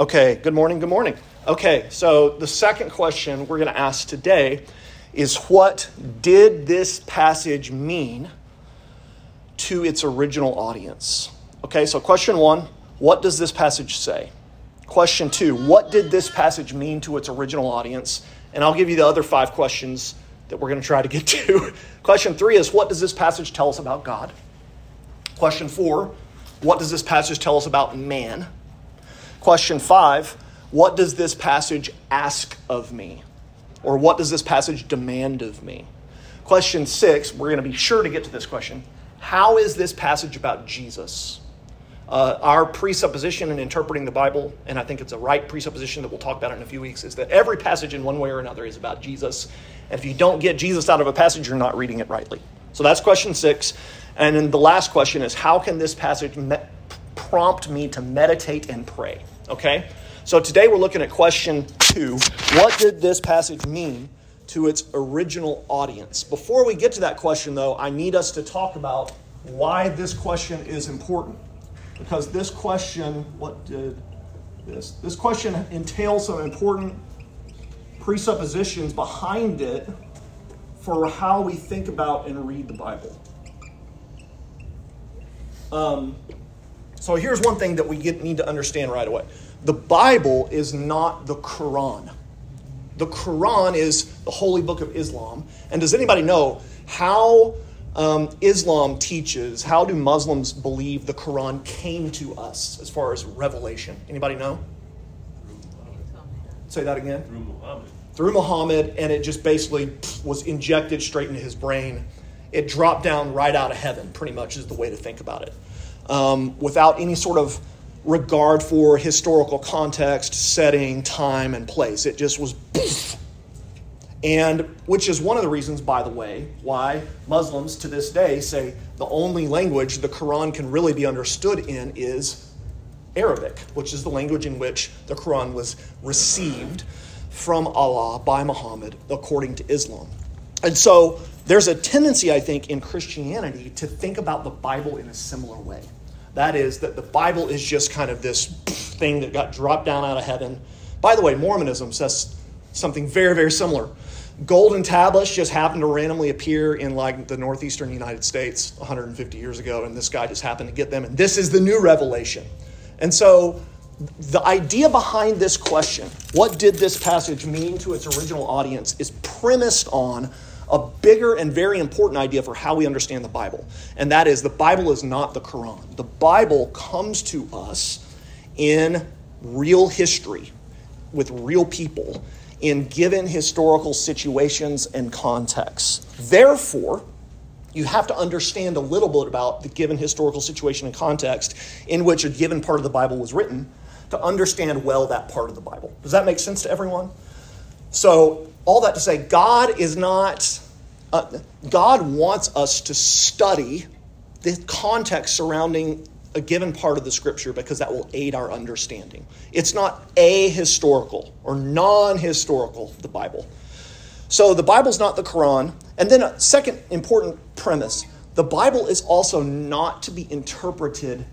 Okay, good morning, good morning. Okay, so the second question we're going to ask today is what did this passage mean to its original audience? Okay, so question one what does this passage say? Question two what did this passage mean to its original audience? And I'll give you the other five questions that we're going to try to get to. question three is what does this passage tell us about God? Question four what does this passage tell us about man? Question five What does this passage ask of me? Or what does this passage demand of me? Question six, we're going to be sure to get to this question. How is this passage about Jesus? Uh, our presupposition in interpreting the Bible, and I think it's a right presupposition that we'll talk about in a few weeks, is that every passage in one way or another is about Jesus. And if you don't get Jesus out of a passage, you're not reading it rightly. So that's question six. And then the last question is how can this passage me- prompt me to meditate and pray? Okay? So today we're looking at question two What did this passage mean to its original audience? Before we get to that question, though, I need us to talk about why this question is important. Because this question, what did this? This question entails some important presuppositions behind it for how we think about and read the Bible. Um, so here's one thing that we get, need to understand right away the Bible is not the Quran. The Quran is the holy book of Islam. And does anybody know how um, Islam teaches, how do Muslims believe the Quran came to us as far as revelation? Anybody know? Say that again. Through Muhammad. Through Muhammad, and it just basically was injected straight into his brain. It dropped down right out of heaven, pretty much, is the way to think about it. Um, without any sort of regard for historical context, setting, time, and place. It just was And which is one of the reasons, by the way, why Muslims to this day say the only language the Quran can really be understood in is Arabic, which is the language in which the Quran was received from Allah by Muhammad according to Islam. And so there's a tendency, I think, in Christianity to think about the Bible in a similar way. That is, that the Bible is just kind of this thing that got dropped down out of heaven. By the way, Mormonism says something very, very similar. Golden tablets just happened to randomly appear in like the northeastern United States 150 years ago, and this guy just happened to get them, and this is the new revelation. And so, the idea behind this question, what did this passage mean to its original audience, is premised on a bigger and very important idea for how we understand the Bible. And that is the Bible is not the Quran. The Bible comes to us in real history with real people in given historical situations and contexts. Therefore, you have to understand a little bit about the given historical situation and context in which a given part of the Bible was written to understand well that part of the Bible. Does that make sense to everyone? So, all that to say, God is not, uh, God wants us to study the context surrounding a given part of the scripture because that will aid our understanding. It's not ahistorical or non historical, the Bible. So the Bible's not the Quran. And then a second important premise the Bible is also not to be interpreted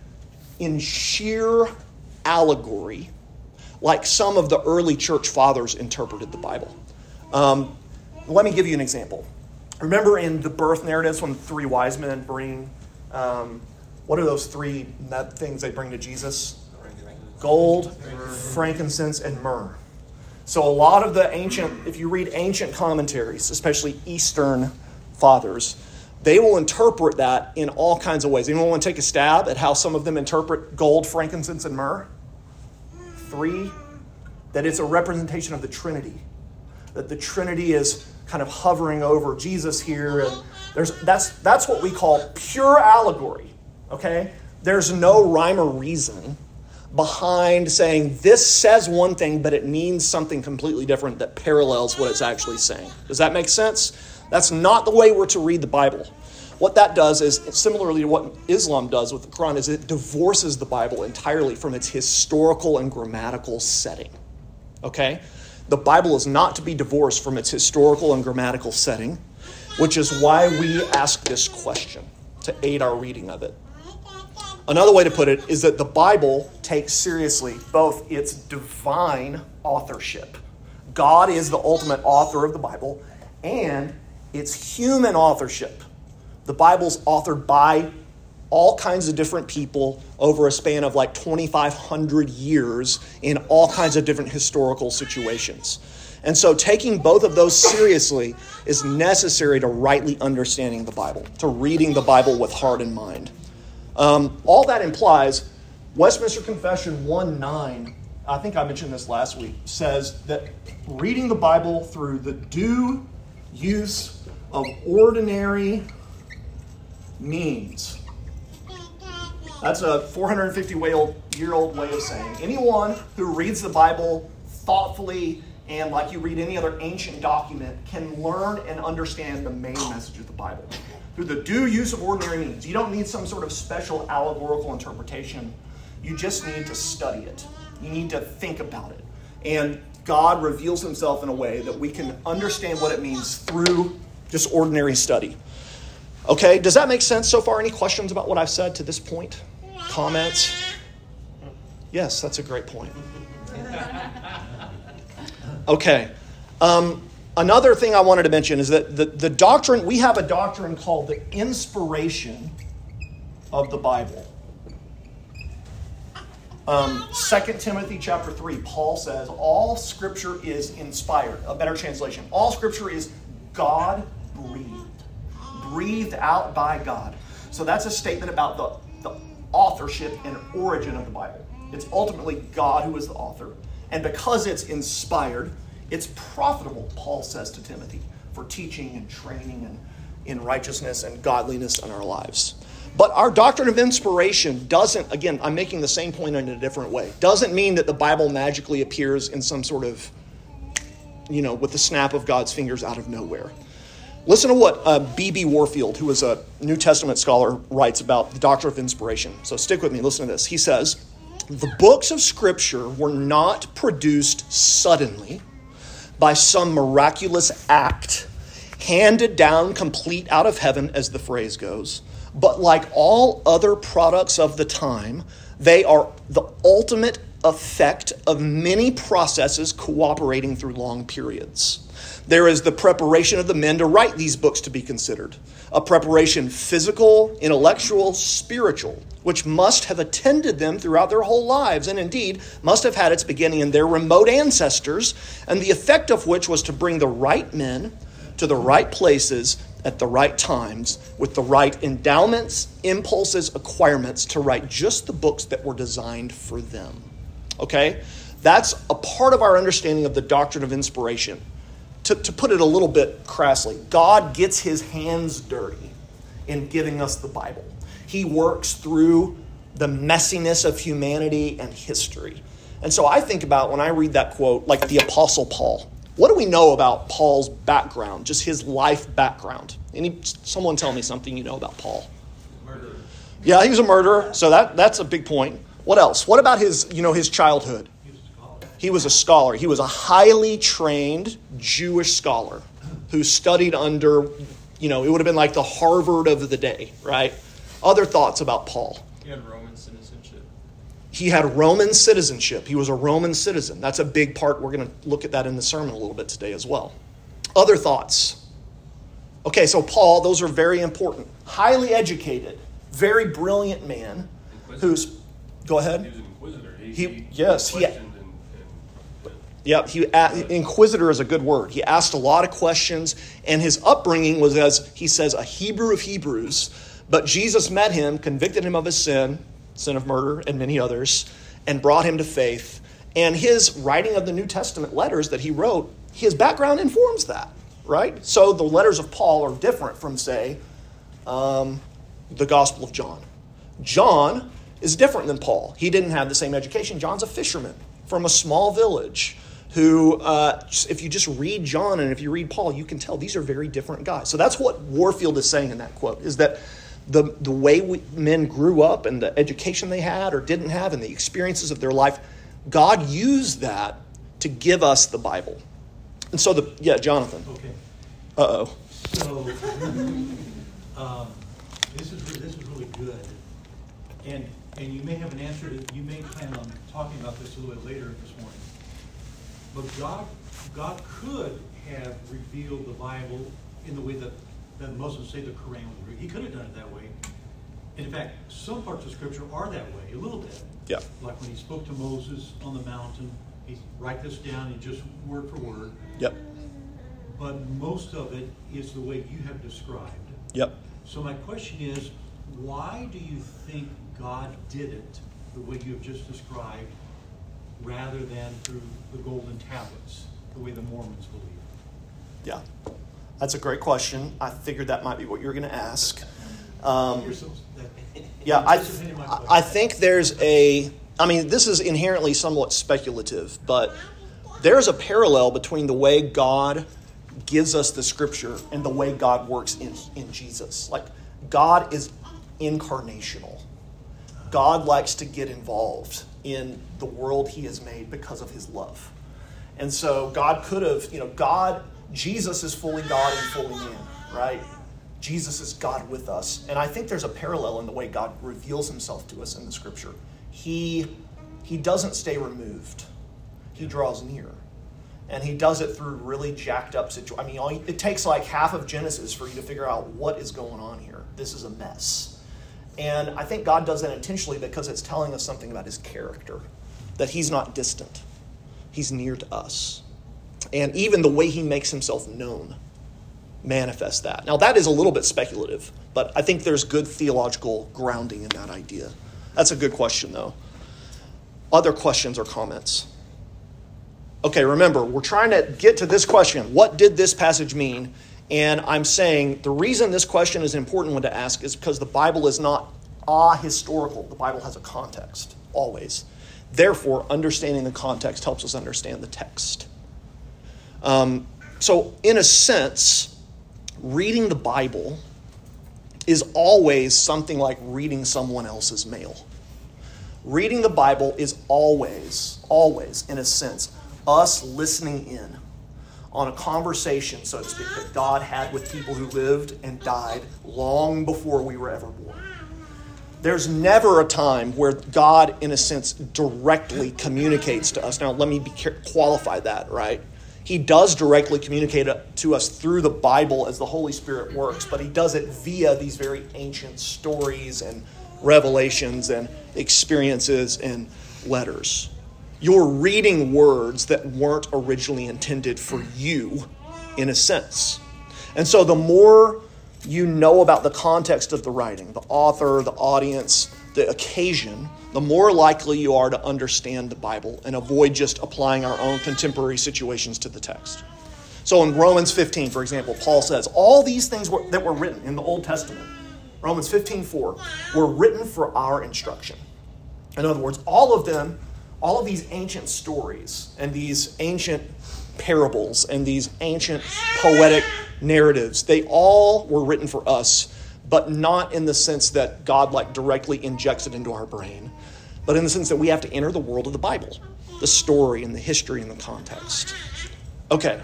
in sheer allegory like some of the early church fathers interpreted the Bible. Um, let me give you an example. Remember in the birth narratives when the three wise men bring, um, what are those three things they bring to Jesus? Gold, frankincense, and myrrh. So a lot of the ancient, if you read ancient commentaries, especially Eastern fathers, they will interpret that in all kinds of ways. Anyone want to take a stab at how some of them interpret gold, frankincense, and myrrh? Three, that it's a representation of the Trinity. That the Trinity is kind of hovering over Jesus here. And there's, that's, that's what we call pure allegory, okay? There's no rhyme or reason behind saying this says one thing, but it means something completely different that parallels what it's actually saying. Does that make sense? That's not the way we're to read the Bible. What that does is, similarly to what Islam does with the Quran, is it divorces the Bible entirely from its historical and grammatical setting. Okay? The Bible is not to be divorced from its historical and grammatical setting, which is why we ask this question to aid our reading of it. Another way to put it is that the Bible takes seriously both its divine authorship. God is the ultimate author of the Bible, and its human authorship. The Bible's authored by all kinds of different people over a span of like 2,500 years in all kinds of different historical situations. And so, taking both of those seriously is necessary to rightly understanding the Bible, to reading the Bible with heart and mind. Um, all that implies Westminster Confession 1 9, I think I mentioned this last week, says that reading the Bible through the due use of ordinary means. That's a 450 year old way of saying anyone who reads the Bible thoughtfully and like you read any other ancient document can learn and understand the main message of the Bible through the due use of ordinary means. You don't need some sort of special allegorical interpretation. You just need to study it. You need to think about it. And God reveals himself in a way that we can understand what it means through just ordinary study. Okay, does that make sense so far? Any questions about what I've said to this point? Comments? Yes, that's a great point. Okay. Um, another thing I wanted to mention is that the, the doctrine, we have a doctrine called the inspiration of the Bible. Um, 2 Timothy chapter 3, Paul says, All scripture is inspired. A better translation. All scripture is God breathed. Breathed out by God. So that's a statement about the, the authorship and origin of the Bible. It's ultimately God who is the author. And because it's inspired, it's profitable, Paul says to Timothy, for teaching and training and in righteousness and godliness in our lives. But our doctrine of inspiration doesn't, again, I'm making the same point in a different way, doesn't mean that the Bible magically appears in some sort of, you know, with the snap of God's fingers out of nowhere. Listen to what B.B. Uh, Warfield, who is a New Testament scholar, writes about the doctrine of inspiration. So stick with me, listen to this. He says, the books of Scripture were not produced suddenly by some miraculous act handed down complete out of heaven, as the phrase goes, but like all other products of the time, they are the ultimate effect of many processes cooperating through long periods. There is the preparation of the men to write these books to be considered, a preparation physical, intellectual, spiritual, which must have attended them throughout their whole lives, and indeed must have had its beginning in their remote ancestors, and the effect of which was to bring the right men to the right places at the right times with the right endowments, impulses, acquirements to write just the books that were designed for them. Okay? That's a part of our understanding of the doctrine of inspiration to, to put it a little bit crassly, God gets his hands dirty in giving us the Bible. He works through the messiness of humanity and history. And so I think about when I read that quote, like the Apostle Paul. What do we know about Paul's background, just his life background? Any someone tell me something you know about Paul? Murderer. Yeah, he was a murderer, so that, that's a big point. What else? What about his, you know, his childhood? He was a scholar. He was a highly trained Jewish scholar who studied under, you know, it would have been like the Harvard of the day, right? Other thoughts about Paul? He had Roman citizenship. He had Roman citizenship. He was a Roman citizen. That's a big part. We're going to look at that in the sermon a little bit today as well. Other thoughts? Okay, so Paul, those are very important. Highly educated, very brilliant man who's. Go ahead. He was an inquisitor. He, he, he yes, he Yep, he inquisitor is a good word. He asked a lot of questions, and his upbringing was as he says a Hebrew of Hebrews. But Jesus met him, convicted him of his sin, sin of murder, and many others, and brought him to faith. And his writing of the New Testament letters that he wrote, his background informs that, right? So the letters of Paul are different from, say, um, the Gospel of John. John is different than Paul. He didn't have the same education. John's a fisherman from a small village who, uh, if you just read John and if you read Paul, you can tell these are very different guys. So that's what Warfield is saying in that quote, is that the, the way we, men grew up and the education they had or didn't have and the experiences of their life, God used that to give us the Bible. And so the, yeah, Jonathan. Okay. Uh-oh. So, um, this is, this is really good. And, and you may have an answer, to you may plan on talking about this a little bit later this morning. But God, God could have revealed the Bible in the way that, that Muslims say the Quran was written. He could have done it that way. In fact, some parts of Scripture are that way, a little bit. Yeah. Like when he spoke to Moses on the mountain, he write this down in just word for word. Yep. But most of it is the way you have described. Yep. So my question is, why do you think God did it the way you have just described, rather than through the golden tablets, the way the Mormons believe? Yeah. That's a great question. I figured that might be what you were going to ask. Um, You're so- that- Yeah, I, I think there's a. I mean, this is inherently somewhat speculative, but there's a parallel between the way God gives us the scripture and the way God works in, in Jesus. Like, God is incarnational. God likes to get involved in the world he has made because of his love. And so God could have, you know, God, Jesus is fully God and fully man, right? Jesus is God with us. And I think there's a parallel in the way God reveals himself to us in the scripture. He he doesn't stay removed. He draws near. And he does it through really jacked up situations. I mean, it takes like half of Genesis for you to figure out what is going on here. This is a mess. And I think God does that intentionally because it's telling us something about his character, that he's not distant, he's near to us. And even the way he makes himself known manifests that. Now, that is a little bit speculative, but I think there's good theological grounding in that idea. That's a good question, though. Other questions or comments? Okay, remember, we're trying to get to this question what did this passage mean? And I'm saying the reason this question is an important one to ask is because the Bible is not ahistorical. The Bible has a context, always. Therefore, understanding the context helps us understand the text. Um, so, in a sense, reading the Bible is always something like reading someone else's mail. Reading the Bible is always, always, in a sense, us listening in on a conversation, so to speak, that God had with people who lived and died long before we were ever born. There's never a time where God, in a sense, directly communicates to us. Now, let me qualify that, right? He does directly communicate to us through the Bible as the Holy Spirit works, but he does it via these very ancient stories and revelations and experiences and letters. You're reading words that weren't originally intended for you, in a sense. And so the more you know about the context of the writing, the author, the audience, the occasion, the more likely you are to understand the Bible and avoid just applying our own contemporary situations to the text. So in Romans 15, for example, Paul says, All these things were, that were written in the Old Testament, Romans 15, 4, were written for our instruction. In other words, all of them, all of these ancient stories and these ancient parables and these ancient poetic narratives, they all were written for us, but not in the sense that God like directly injects it into our brain, but in the sense that we have to enter the world of the Bible, the story and the history and the context. Okay.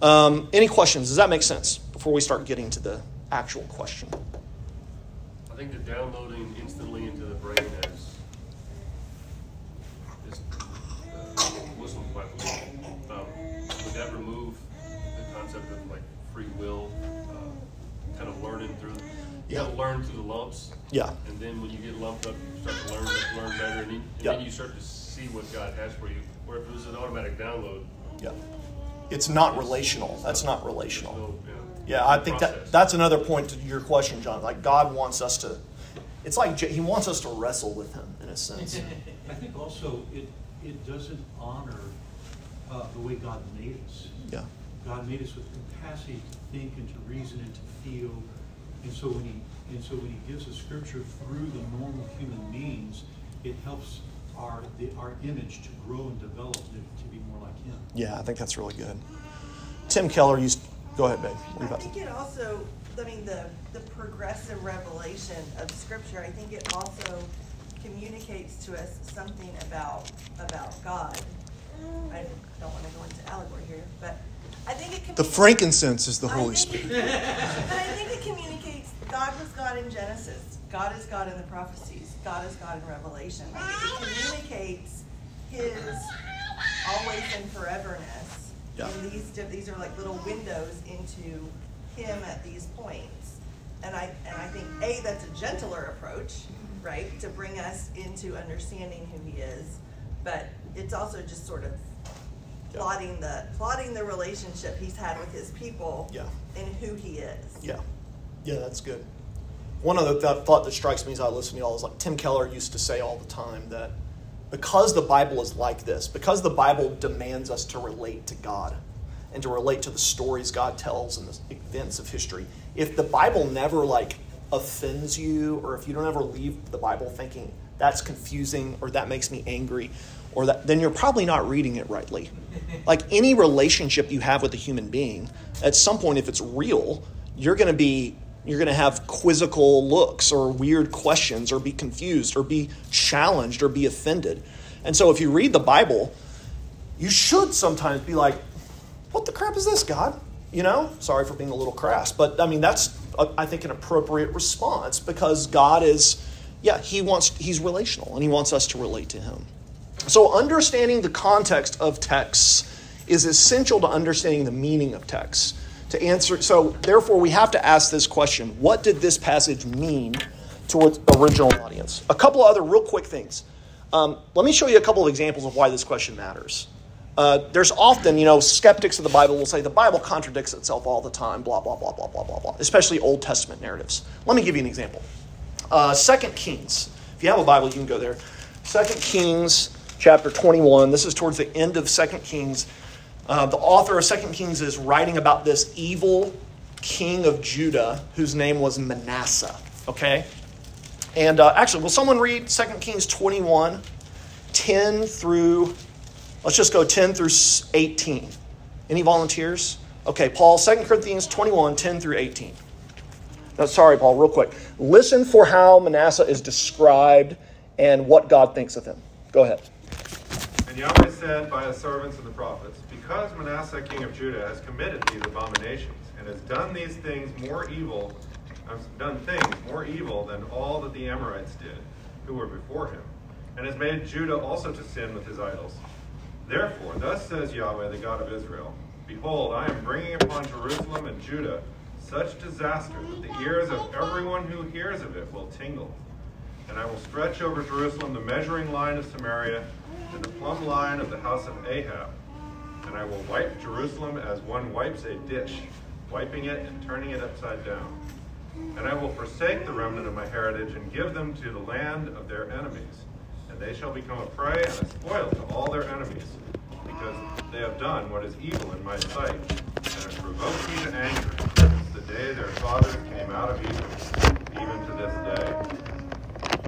Um, any questions? Does that make sense before we start getting to the actual question? I think the downloading You Yeah. gotta learn through the lumps. Yeah. And then when you get lumped up, you start to learn learn better, and, then- and Yeah. then you start to see what God has for you. Where if it was an automatic download, Yeah. It's not relational. That's not there's relational. no, yeah, Yeah, I think process. that that's another point to your question, John. Like God wants us to. It's like He wants us to wrestle with Him in a sense. I think also it, it doesn't honor uh, the way God made us. Yeah. God made us with capacity to think and to reason and to feel. And so when he, and so when he gives us scripture through the normal human means, it helps our, the, our image to grow and develop to, to be more like him. Yeah, I think that's really good. Tim Keller used. Go ahead, babe. What I about think it also, I mean, the, the progressive revelation of scripture, I think it also communicates to us something about, about God. I don't wanna go into allegory here, but I think it. The frankincense is the Holy Spirit. But I think it communicates, God was God in Genesis, God is God in the prophecies. God is God in Revelation. It communicates His always and foreverness. Yeah. And these these are like little windows into Him at these points. And I and I think a that's a gentler approach, right, to bring us into understanding who He is. But it's also just sort of. Plotting the plotting the relationship He's had with His people Yeah. and who He is. Yeah, yeah, that's good. One other th- thought that strikes me as I listen to y'all is like Tim Keller used to say all the time that because the Bible is like this, because the Bible demands us to relate to God and to relate to the stories God tells and the events of history, if the Bible never like offends you, or if you don't ever leave the Bible thinking that's confusing or that makes me angry, or that then you're probably not reading it rightly. Like any relationship you have with a human being, at some point, if it's real, you're going to be you're going to have quizzical looks or weird questions or be confused or be challenged or be offended. And so if you read the Bible, you should sometimes be like, what the crap is this, God? You know, sorry for being a little crass, but I mean, that's, uh, I think, an appropriate response because God is, yeah, he wants, he's relational and he wants us to relate to him. So understanding the context of texts is essential to understanding the meaning of texts. To answer, so therefore, we have to ask this question: What did this passage mean to its original audience? A couple of other real quick things. Um, let me show you a couple of examples of why this question matters. Uh, there's often, you know, skeptics of the Bible will say the Bible contradicts itself all the time, blah, blah, blah, blah, blah, blah, blah, especially Old Testament narratives. Let me give you an example. Uh, 2 Kings. If you have a Bible, you can go there. 2 Kings chapter 21. This is towards the end of 2 Kings. Uh, the author of 2 Kings is writing about this evil king of Judah whose name was Manasseh. Okay? And uh, actually, will someone read 2 Kings 21, 10 through, let's just go 10 through 18. Any volunteers? Okay, Paul, 2 Corinthians 21, 10 through 18. No, sorry, Paul, real quick. Listen for how Manasseh is described and what God thinks of him. Go ahead. And Yahweh said by his servants and the prophets, Because Manasseh king of Judah has committed these abominations, and has done these things more evil, has done things more evil than all that the Amorites did, who were before him, and has made Judah also to sin with his idols. Therefore, thus says Yahweh, the God of Israel, Behold, I am bringing upon Jerusalem and Judah such disaster that the ears of everyone who hears of it will tingle. And I will stretch over Jerusalem the measuring line of Samaria and the plumb line of the house of Ahab. And I will wipe Jerusalem as one wipes a dish, wiping it and turning it upside down. And I will forsake the remnant of my heritage and give them to the land of their enemies. And they shall become a prey and a spoil to all their enemies, because they have done what is evil in my sight, and have provoked me to anger since the day their fathers came out of Egypt, even to this day.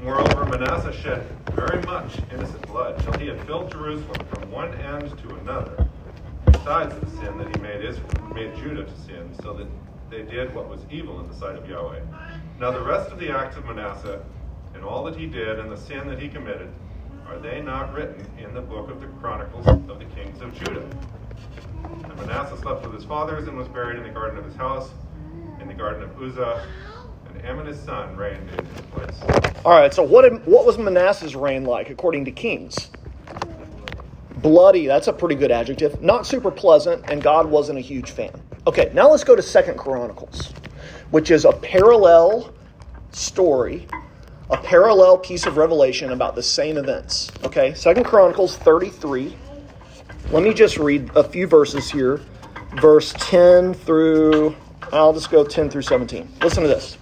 Moreover, Manasseh shed very much innocent blood, till he had filled Jerusalem from one end to another, besides the sin that he made Israel, made Judah to sin, so that they did what was evil in the sight of Yahweh. Now the rest of the acts of Manasseh, and all that he did, and the sin that he committed, are they not written in the book of the Chronicles of the kings of Judah? And Manasseh slept with his fathers and was buried in the garden of his house, in the garden of Uzzah, and Ammon his son reigned in his place. All right, so what, what was Manasseh's reign like according to Kings? Bloody, that's a pretty good adjective. Not super pleasant, and God wasn't a huge fan. Okay, now let's go to Second Chronicles, which is a parallel story, a parallel piece of revelation about the same events. Okay, Second Chronicles 33. Let me just read a few verses here. Verse 10 through, I'll just go 10 through 17. Listen to this.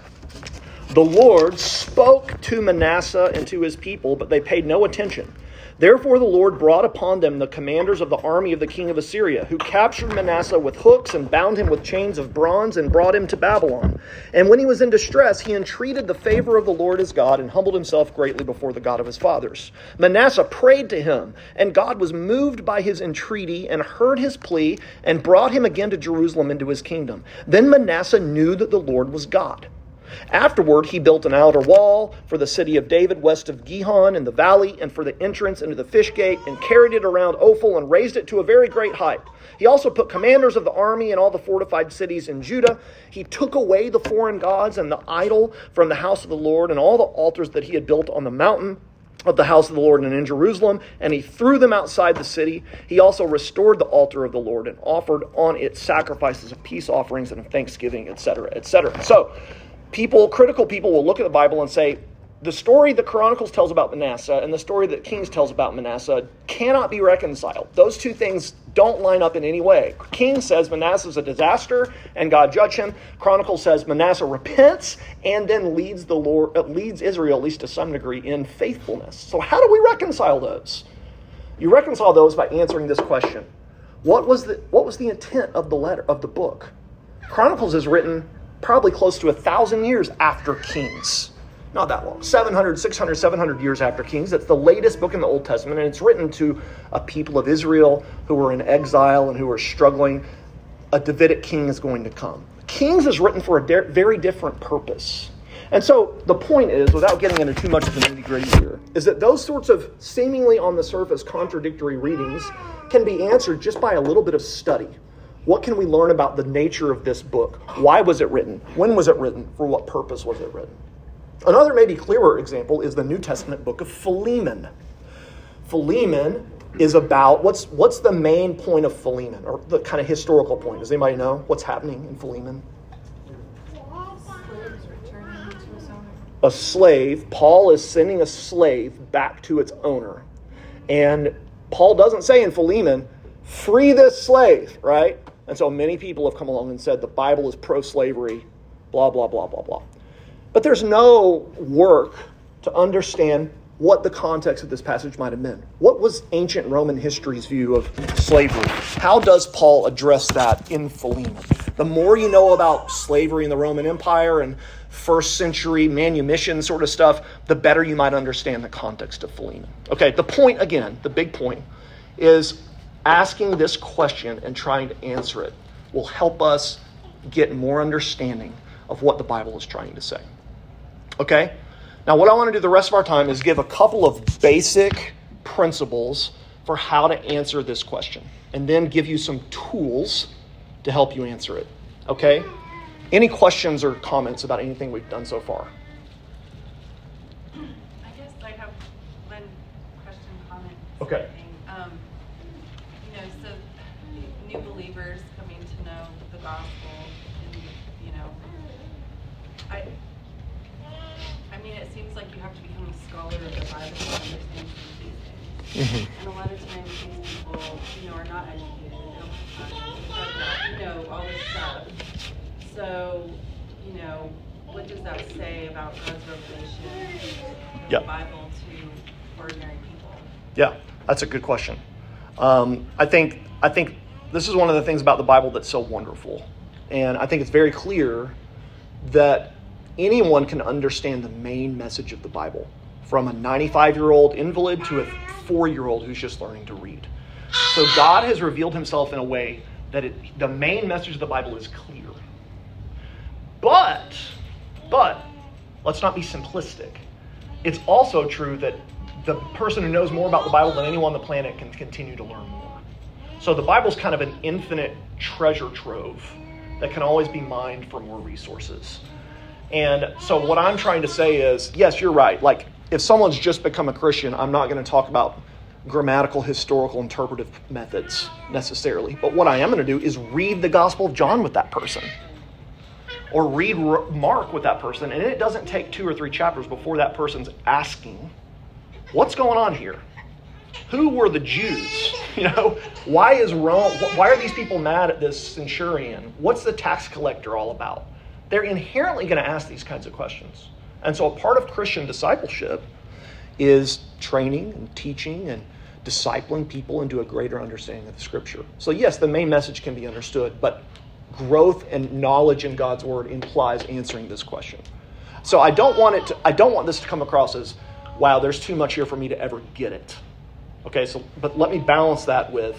The Lord spoke to Manasseh and to his people, but they paid no attention. Therefore, the Lord brought upon them the commanders of the army of the king of Assyria, who captured Manasseh with hooks and bound him with chains of bronze and brought him to Babylon. And when he was in distress, he entreated the favor of the Lord his God and humbled himself greatly before the God of his fathers. Manasseh prayed to him, and God was moved by his entreaty and heard his plea and brought him again to Jerusalem into his kingdom. Then Manasseh knew that the Lord was God. Afterward, he built an outer wall for the city of David west of Gihon in the valley and for the entrance into the fish gate and carried it around Ophel and raised it to a very great height. He also put commanders of the army in all the fortified cities in Judah. He took away the foreign gods and the idol from the house of the Lord and all the altars that he had built on the mountain of the house of the Lord and in Jerusalem, and he threw them outside the city. He also restored the altar of the Lord and offered on it sacrifices of peace offerings and of thanksgiving, etc., etc. So, people, critical people, will look at the Bible and say, the story the Chronicles tells about Manasseh and the story that Kings tells about Manasseh cannot be reconciled. Those two things don't line up in any way. King says Manasseh is a disaster and God judge him. Chronicles says Manasseh repents and then leads the Lord uh, leads Israel at least to some degree in faithfulness. So how do we reconcile those? You reconcile those by answering this question. What was the what was the intent of the letter of the book? Chronicles is written probably close to a thousand years after Kings. Not that long. 700 600 700 years after kings. It's the latest book in the old testament and it's written to a people of israel who were in exile and who were struggling. A davidic king is going to come. Kings is written for a de- very different purpose. And so the point is without getting into too much of the nitty gritty here is that those sorts of seemingly on the surface contradictory readings can be answered just by a little bit of study what can we learn about the nature of this book why was it written when was it written for what purpose was it written Another, maybe clearer example is the New Testament book of Philemon. Philemon is about what's what's the main point of Philemon, or the kind of historical point? Does anybody know what's happening in Philemon? A slave. Paul is sending a slave back to its owner, and Paul doesn't say in Philemon, "Free this slave," right? And so many people have come along and said the Bible is pro-slavery, blah blah blah blah blah. But there's no work to understand what the context of this passage might have been. What was ancient Roman history's view of slavery? How does Paul address that in Philemon? The more you know about slavery in the Roman Empire and first century manumission sort of stuff, the better you might understand the context of Philemon. Okay, the point again, the big point, is asking this question and trying to answer it will help us get more understanding of what the Bible is trying to say. Okay? Now, what I want to do the rest of our time is give a couple of basic principles for how to answer this question, and then give you some tools to help you answer it. Okay? Any questions or comments about anything we've done so far? I guess I have one question, comment. Okay. Um, you know, so new believers coming to know the gospel, and you know, I mean, it seems like you have to become a scholar of the Bible to understand these things. Mm-hmm. And a lot of times these people, you know, are not educated. They don't you know, all this stuff. So, you know, what does that say about God's revelation of the Bible to ordinary people? Yeah, that's a good question. Um, I think I think this is one of the things about the Bible that's so wonderful, and I think it's very clear that anyone can understand the main message of the Bible, from a 95 year old invalid to a four year old who's just learning to read. So God has revealed himself in a way that it, the main message of the Bible is clear. But, but, let's not be simplistic. It's also true that the person who knows more about the Bible than anyone on the planet can continue to learn more. So the Bible's kind of an infinite treasure trove that can always be mined for more resources. And so what I'm trying to say is, yes, you're right. Like if someone's just become a Christian, I'm not going to talk about grammatical, historical, interpretive methods necessarily. But what I am going to do is read the Gospel of John with that person. Or read Mark with that person, and it doesn't take two or three chapters before that person's asking, What's going on here? Who were the Jews? You know, why is Rome, why are these people mad at this centurion? What's the tax collector all about? They're inherently going to ask these kinds of questions. And so, a part of Christian discipleship is training and teaching and discipling people into a greater understanding of the scripture. So, yes, the main message can be understood, but growth and knowledge in God's word implies answering this question. So, I don't want it to, I don't want this to come across as, wow, there's too much here for me to ever get it. Okay, so, but let me balance that with,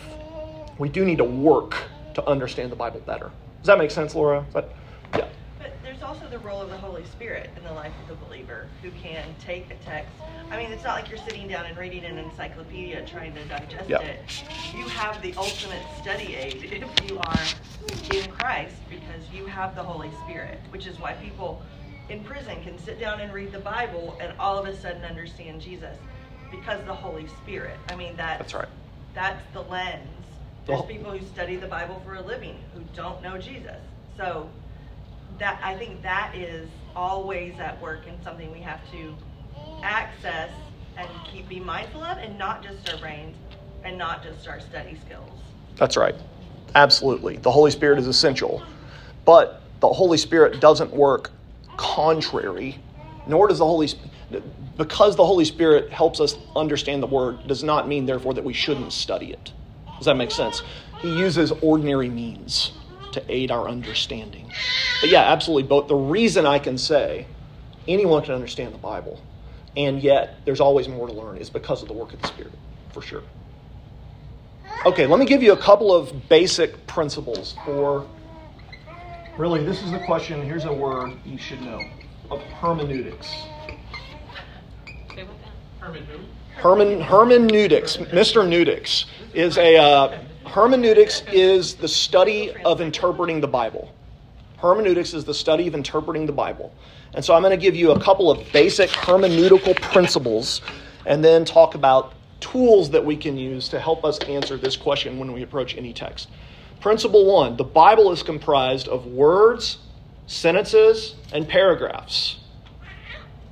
we do need to work to understand the Bible better. Does that make sense, Laura? That, yeah there's also the role of the Holy Spirit in the life of the believer who can take a text. I mean, it's not like you're sitting down and reading an encyclopedia trying to digest Yeah. it. You have the ultimate study aid if you are in Christ because you have the Holy Spirit, which is why people in prison can sit down and read the Bible and all of a sudden understand Jesus because the Holy Spirit. I mean, that That's right. that's the lens. The There's people who study the Bible for a living who don't know Jesus. So that I think that is always at work and something we have to access and keep be mindful of and not just our brains and not just our study skills. That's right. Absolutely. The Holy Spirit is essential. But the Holy Spirit doesn't work contrary, nor does the Holy. Because the Holy Spirit helps us understand the Word does not mean, therefore, that we shouldn't study it. Does that make sense? He uses ordinary means to aid our understanding. But yeah, absolutely. But the reason I can say anyone can understand the Bible, and yet there's always more to learn, is because of the work of the Spirit, for sure. Okay, let me give you a couple of basic principles for. Really, this is the question. Here's a word you should know of hermeneutics. Say what? Herman hermeneutics, Mr. Nudix, is a uh, hermeneutics is the study of interpreting the Bible. Hermeneutics is the study of interpreting the Bible, and so I'm going to give you a couple of basic hermeneutical principles, and then talk about tools that we can use to help us answer this question when we approach any text. Principle one: the Bible is comprised of words, sentences, and paragraphs.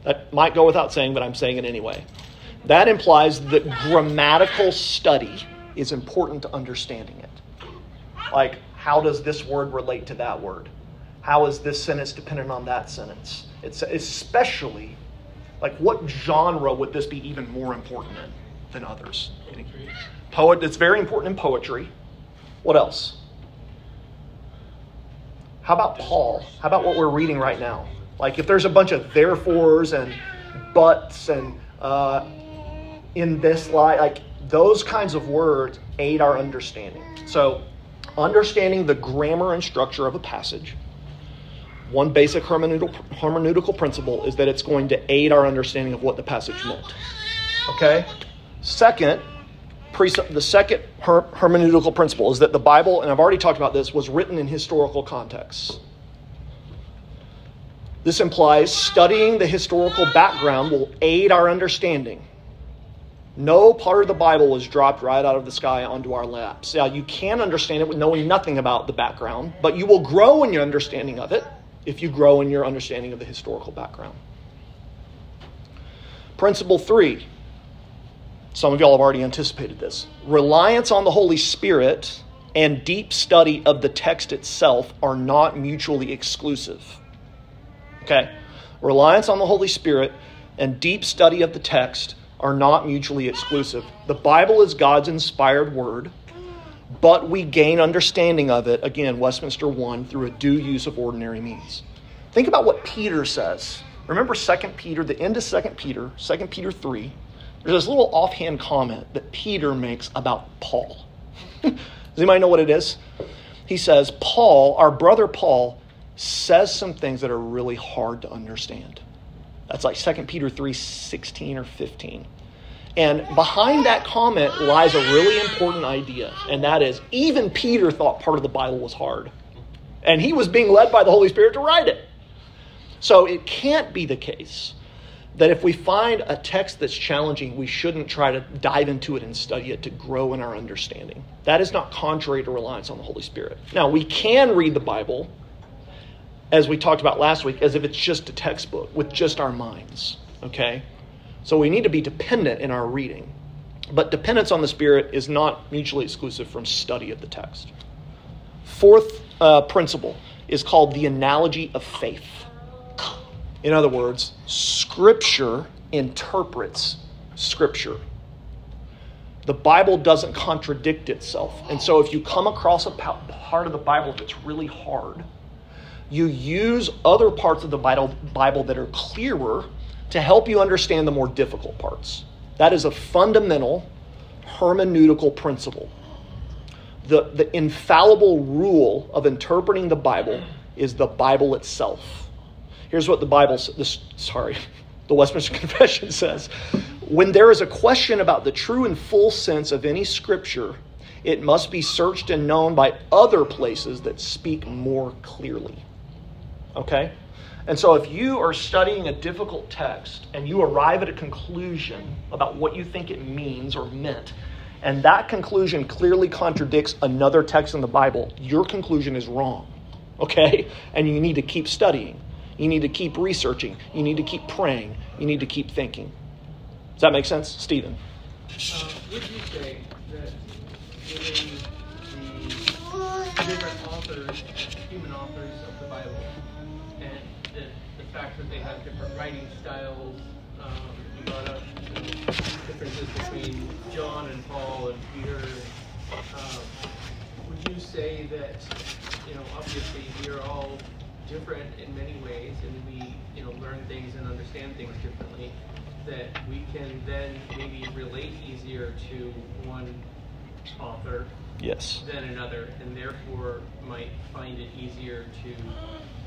That might go without saying, but I'm saying it anyway. That implies that grammatical study is important to understanding it. Like, how does this word relate to that word? How is this sentence dependent on that sentence? It's especially, like, what genre would this be even more important in than others? Poet, it's very important in poetry. What else? How about Paul? How about what we're reading right now? Like, if there's a bunch of therefores and buts and uh, in this light, like those kinds of words aid our understanding. So, understanding the grammar and structure of a passage, one basic hermeneutical, principle is that it's going to aid our understanding of what the passage meant. Okay? Second, the second her- hermeneutical principle is that the Bible, and I've already talked about this, was written in historical contexts. This implies studying the historical background will aid our understanding. No part of the Bible was dropped right out of the sky onto our laps. Now, you can understand it with knowing nothing about the background, but you will grow in your understanding of it if you grow in your understanding of the historical background. Principle three some of y'all have already anticipated this. Reliance on the Holy Spirit and deep study of the text itself are not mutually exclusive. Okay? Reliance on the Holy Spirit and deep study of the text are not mutually exclusive. The Bible is God's inspired word, but we gain understanding of it, again, Westminster 1, through a due use of ordinary means. Think about what Peter says. Remember 2 Peter, the end of 2 Peter, 2 Peter 3. There's this little offhand comment that Peter makes about Paul. Does anybody know what it is? He says, Paul, our brother Paul, says some things that are really hard to understand. That's like 2 Peter 3 16 or 15. And behind that comment lies a really important idea, and that is even Peter thought part of the Bible was hard. And he was being led by the Holy Spirit to write it. So it can't be the case that if we find a text that's challenging, we shouldn't try to dive into it and study it to grow in our understanding. That is not contrary to reliance on the Holy Spirit. Now, we can read the Bible, as we talked about last week, as if it's just a textbook with just our minds, okay? So we need to be dependent in our reading. But dependence on the Spirit is not mutually exclusive from study of the text. Fourth uh, principle is called the analogy of faith. In other words, Scripture interprets Scripture. The Bible doesn't contradict itself. And so if you come across a part of the Bible that's really hard, you use other parts of the Bible, that are clearer to help you understand the more difficult parts. That is a fundamental hermeneutical principle. The, the infallible rule of interpreting the Bible is the Bible itself. Here's what the Bible, sorry, the Westminster Confession says. When there is a question about the true and full sense of any scripture, it must be searched and known by other places that speak more clearly. Okay? And so if you are studying a difficult text and you arrive at a conclusion about what you think it means or meant, and that conclusion clearly contradicts another text in the Bible, your conclusion is wrong. Okay? And you need to keep studying. You need to keep researching. You need to keep praying. You need to keep thinking. Does that make sense, Stephen? Uh, would you say that different authors, human authors of the Bible, and the, the fact that they have different writing styles, um, you the differences between John and Paul and Peter. Um, would you say that, you know, obviously we are all different in many ways, and we, you know, learn things and understand things differently, that we can then maybe relate easier to one author Yes. than another, and therefore might find it easier to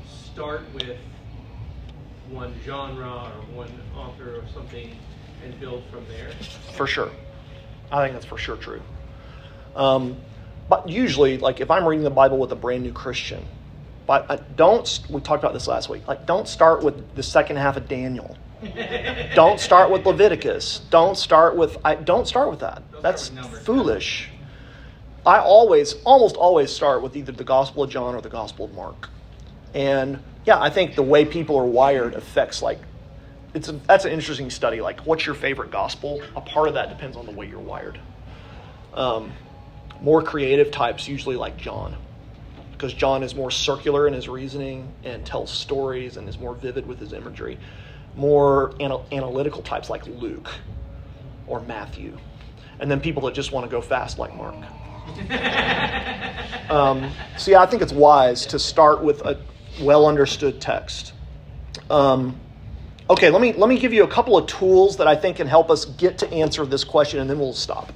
start with one genre or one author or something and build from there. For sure. I think that's for sure true. Um, but usually, like if I'm reading the Bible with a brand new Christian, but I don't, we talked about this last week, like don't start with the second half of Daniel. don't start with Leviticus. Don't start with, I, don't start with that. Don't That's foolish. I always, almost always start with either the Gospel of John or the Gospel of Mark. And yeah, I think the way people are wired affects like it's a, that's an interesting study. Like, what's your favorite gospel? A part of that depends on the way you're wired. Um, more creative types usually like John, because John is more circular in his reasoning and tells stories and is more vivid with his imagery. More anal- analytical types like Luke or Matthew, and then people that just want to go fast like Mark. Um, so yeah, I think it's wise to start with a well understood text. Um, okay, let me let me give you a couple of tools that I think can help us get to answer this question, and then we'll stop.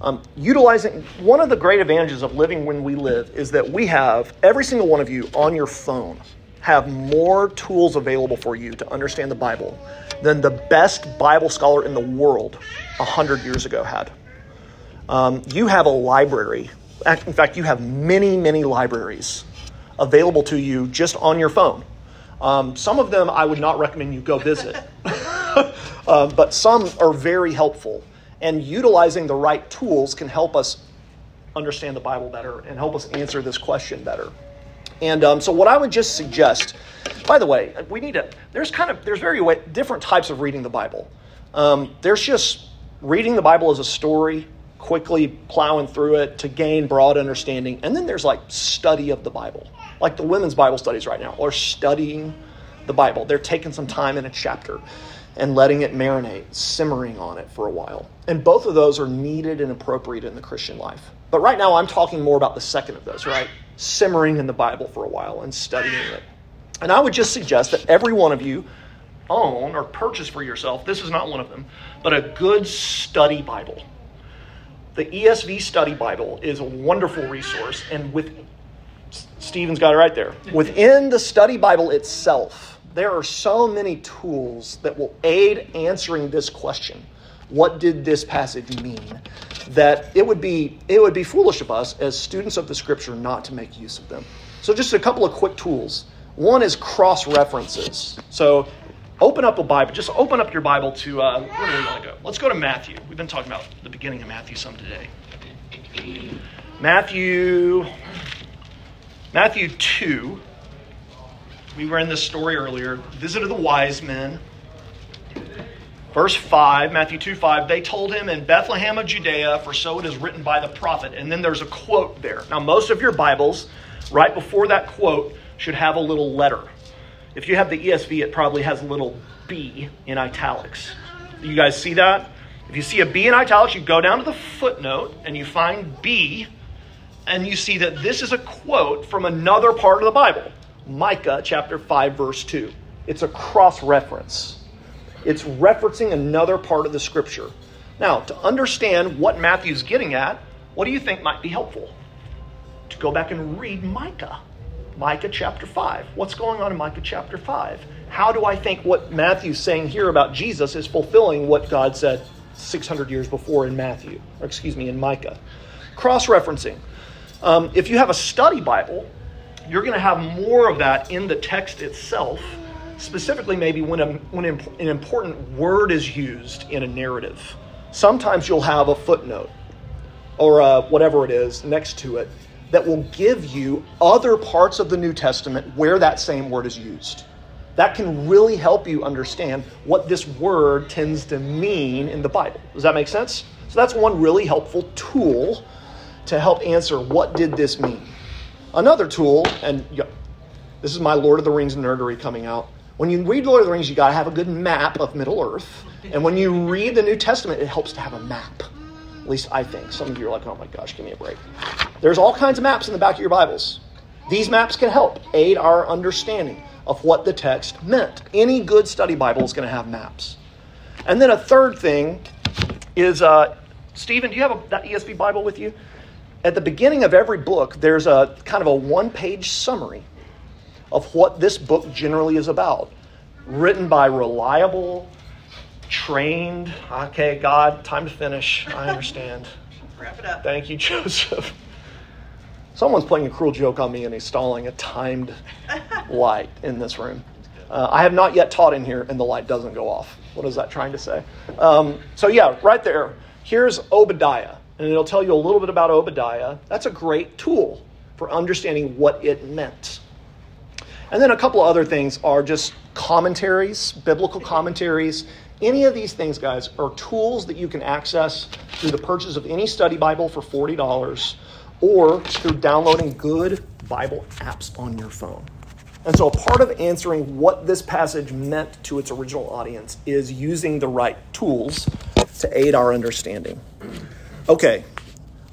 Um, utilizing one of the great advantages of living when we live is that we have every single one of you on your phone have more tools available for you to understand the Bible than the best Bible scholar in the world a hundred years ago had. Um, you have a library. In fact, you have many, many libraries available to you just on your phone. Um, some of them I would not recommend you go visit, uh, but some are very helpful. And utilizing the right tools can help us understand the Bible better and help us answer this question better. And um, so, what I would just suggest, by the way, we need to. There's kind of there's very way, different types of reading the Bible. Um, there's just reading the Bible as a story, quickly plowing through it to gain broad understanding, and then there's like study of the Bible, like the women's Bible studies right now, or studying the Bible. They're taking some time in a chapter and letting it marinate, simmering on it for a while. And both of those are needed and appropriate in the Christian life. But right now, I'm talking more about the second of those, right? Simmering in the Bible for a while and studying it. And I would just suggest that every one of you own or purchase for yourself, this is not one of them, but a good study Bible. The ESV Study Bible is a wonderful resource, and with Stephen's got it right there. Within the study Bible itself, there are so many tools that will aid answering this question. What did this passage mean? That it would be it would be foolish of us as students of the scripture not to make use of them. So just a couple of quick tools. One is cross references. So open up a Bible. Just open up your Bible to uh, where do we want to go? Let's go to Matthew. We've been talking about the beginning of Matthew some today. Matthew Matthew 2. We were in this story earlier. Visit of the wise men. Verse 5, Matthew 2 5, they told him in Bethlehem of Judea, for so it is written by the prophet. And then there's a quote there. Now, most of your Bibles, right before that quote, should have a little letter. If you have the ESV, it probably has a little B in italics. You guys see that? If you see a B in italics, you go down to the footnote and you find B, and you see that this is a quote from another part of the Bible Micah chapter 5, verse 2. It's a cross reference, it's referencing another part of the scripture. Now, to understand what Matthew's getting at, what do you think might be helpful? To go back and read Micah. Micah chapter 5. What's going on in Micah chapter 5? How do I think what Matthew's saying here about Jesus is fulfilling what God said 600 years before in Matthew, or excuse me, in Micah? Cross referencing. Um, if you have a study Bible, you're going to have more of that in the text itself, specifically, maybe when, a, when an important word is used in a narrative. Sometimes you'll have a footnote or uh, whatever it is next to it that will give you other parts of the New Testament where that same word is used. That can really help you understand what this word tends to mean in the Bible. Does that make sense? So that's one really helpful tool to help answer what did this mean. Another tool, and this is my Lord of the Rings nerdery coming out. When you read Lord of the Rings, you got to have a good map of Middle Earth. And when you read the New Testament, it helps to have a map. At least I think. Some of you are like, oh my gosh, give me a break. There's all kinds of maps in the back of your Bibles. These maps can help aid our understanding of what the text meant. Any good study Bible is going to have maps. And then a third thing is, uh, Stephen, do you have a, that ESV Bible with you? At the beginning of every book, there's a kind of a one page summary of what this book generally is about, written by reliable, trained. Okay, God, time to finish. I understand. Wrap it up. Thank you, Joseph. Someone's playing a cruel joke on me and installing a timed light in this room. Uh, I have not yet taught in here, and the light doesn't go off. What is that trying to say? Um, so, yeah, right there. Here's Obadiah, and it'll tell you a little bit about Obadiah. That's a great tool for understanding what it meant. And then a couple of other things are just commentaries, biblical commentaries, any of these things, guys, are tools that you can access through the purchase of any study Bible for $40 or through downloading good Bible apps on your phone. And so, a part of answering what this passage meant to its original audience is using the right tools to aid our understanding. Okay,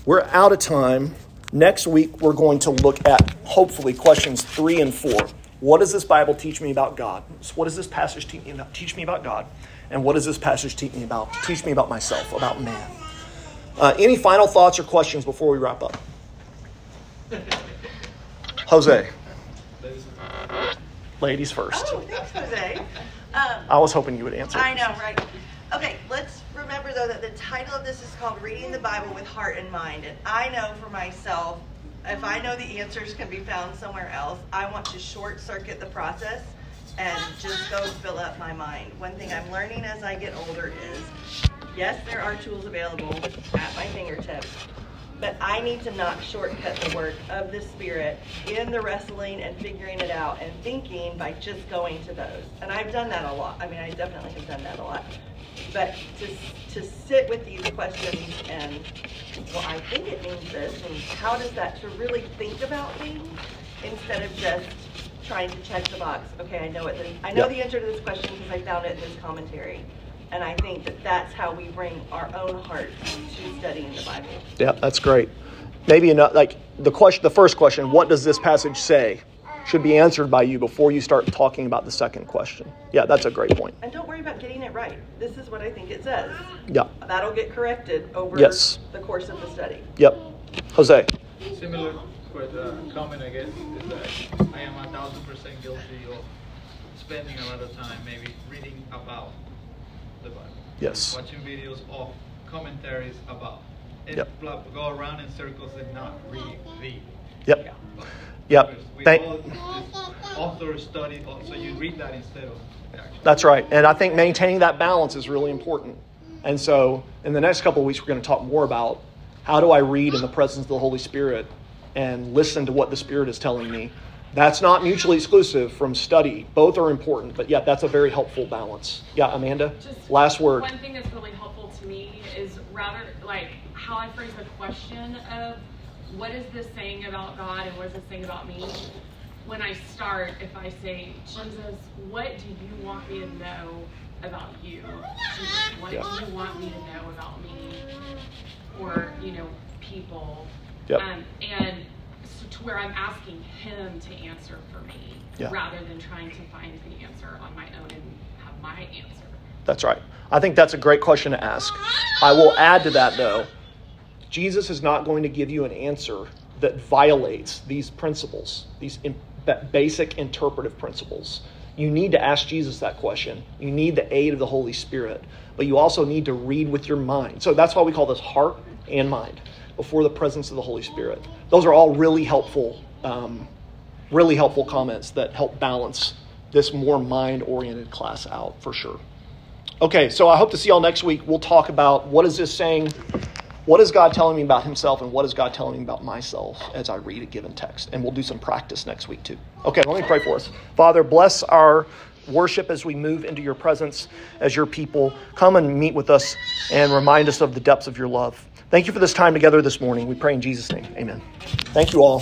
we're out of time. Next week, we're going to look at hopefully questions three and four. What does this Bible teach me about God? What does this passage teach me about God? And what does this passage teach me about? Teach me about myself, about man. Uh, any final thoughts or questions before we wrap up? Jose. Ladies first. Oh, thanks, Jose. Um, I was hoping you would answer. I know, right? Okay, let's remember though that the title of this is called Reading the Bible with Heart and Mind. And I know for myself, if I know the answers can be found somewhere else, I want to short circuit the process and just go fill up my mind. One thing I'm learning as I get older is yes, there are tools available at my fingertips, but I need to not shortcut the work of the Spirit in the wrestling and figuring it out and thinking by just going to those. And I've done that a lot. I mean, I definitely have done that a lot. But to, to sit with these questions and, well, I think it means this, and how does that, to really think about things instead of just trying to check the box. Okay, I know it. I know yep. the answer to this question because I found it in this commentary. And I think that that's how we bring our own heart to studying the Bible. Yeah, that's great. Maybe enough, like the question, the first question, what does this passage say? Should be answered by you before you start talking about the second question. Yeah, that's a great point. And don't worry about getting it right. This is what I think it says. Yeah. That'll get corrected over yes. the course of the study. Yep. Jose. Similar but the uh, comment I guess, is that I am a thousand percent guilty of spending a lot of time maybe reading about the Bible. Yes. Watching videos of commentaries about. And yep. go around in circles and not read the. Yep. Yep. Thank. Author study, oh, so you read that instead of. Actually. That's right, and I think maintaining that balance is really important. And so, in the next couple of weeks, we're going to talk more about how do I read in the presence of the Holy Spirit and listen to what the Spirit is telling me. That's not mutually exclusive from study. Both are important, but yet that's a very helpful balance. Yeah, Amanda? Just Last word. One thing that's really helpful to me is rather like how I phrase the question of what is this saying about God and what is this saying about me? When I start, if I say, Jesus, what do you want me to know about you? Jesus, what yeah. do you want me to know about me? Or, you know, people Yep. Um, and where I'm asking him to answer for me yeah. rather than trying to find the answer on my own and have my answer. That's right. I think that's a great question to ask. I will add to that, though. Jesus is not going to give you an answer that violates these principles, these that basic interpretive principles. You need to ask Jesus that question. You need the aid of the Holy Spirit, but you also need to read with your mind. So that's why we call this heart and mind before the presence of the Holy Spirit. Those are all really helpful, um, really helpful comments that help balance this more mind oriented class out for sure. Okay, so I hope to see y'all next week. We'll talk about what is this saying what is God telling me about Himself and what is God telling me about myself as I read a given text? And we'll do some practice next week too. Okay, let me pray for us. Father, bless our worship as we move into your presence as your people. Come and meet with us and remind us of the depths of your love. Thank you for this time together this morning. We pray in Jesus' name. Amen. Thank you all.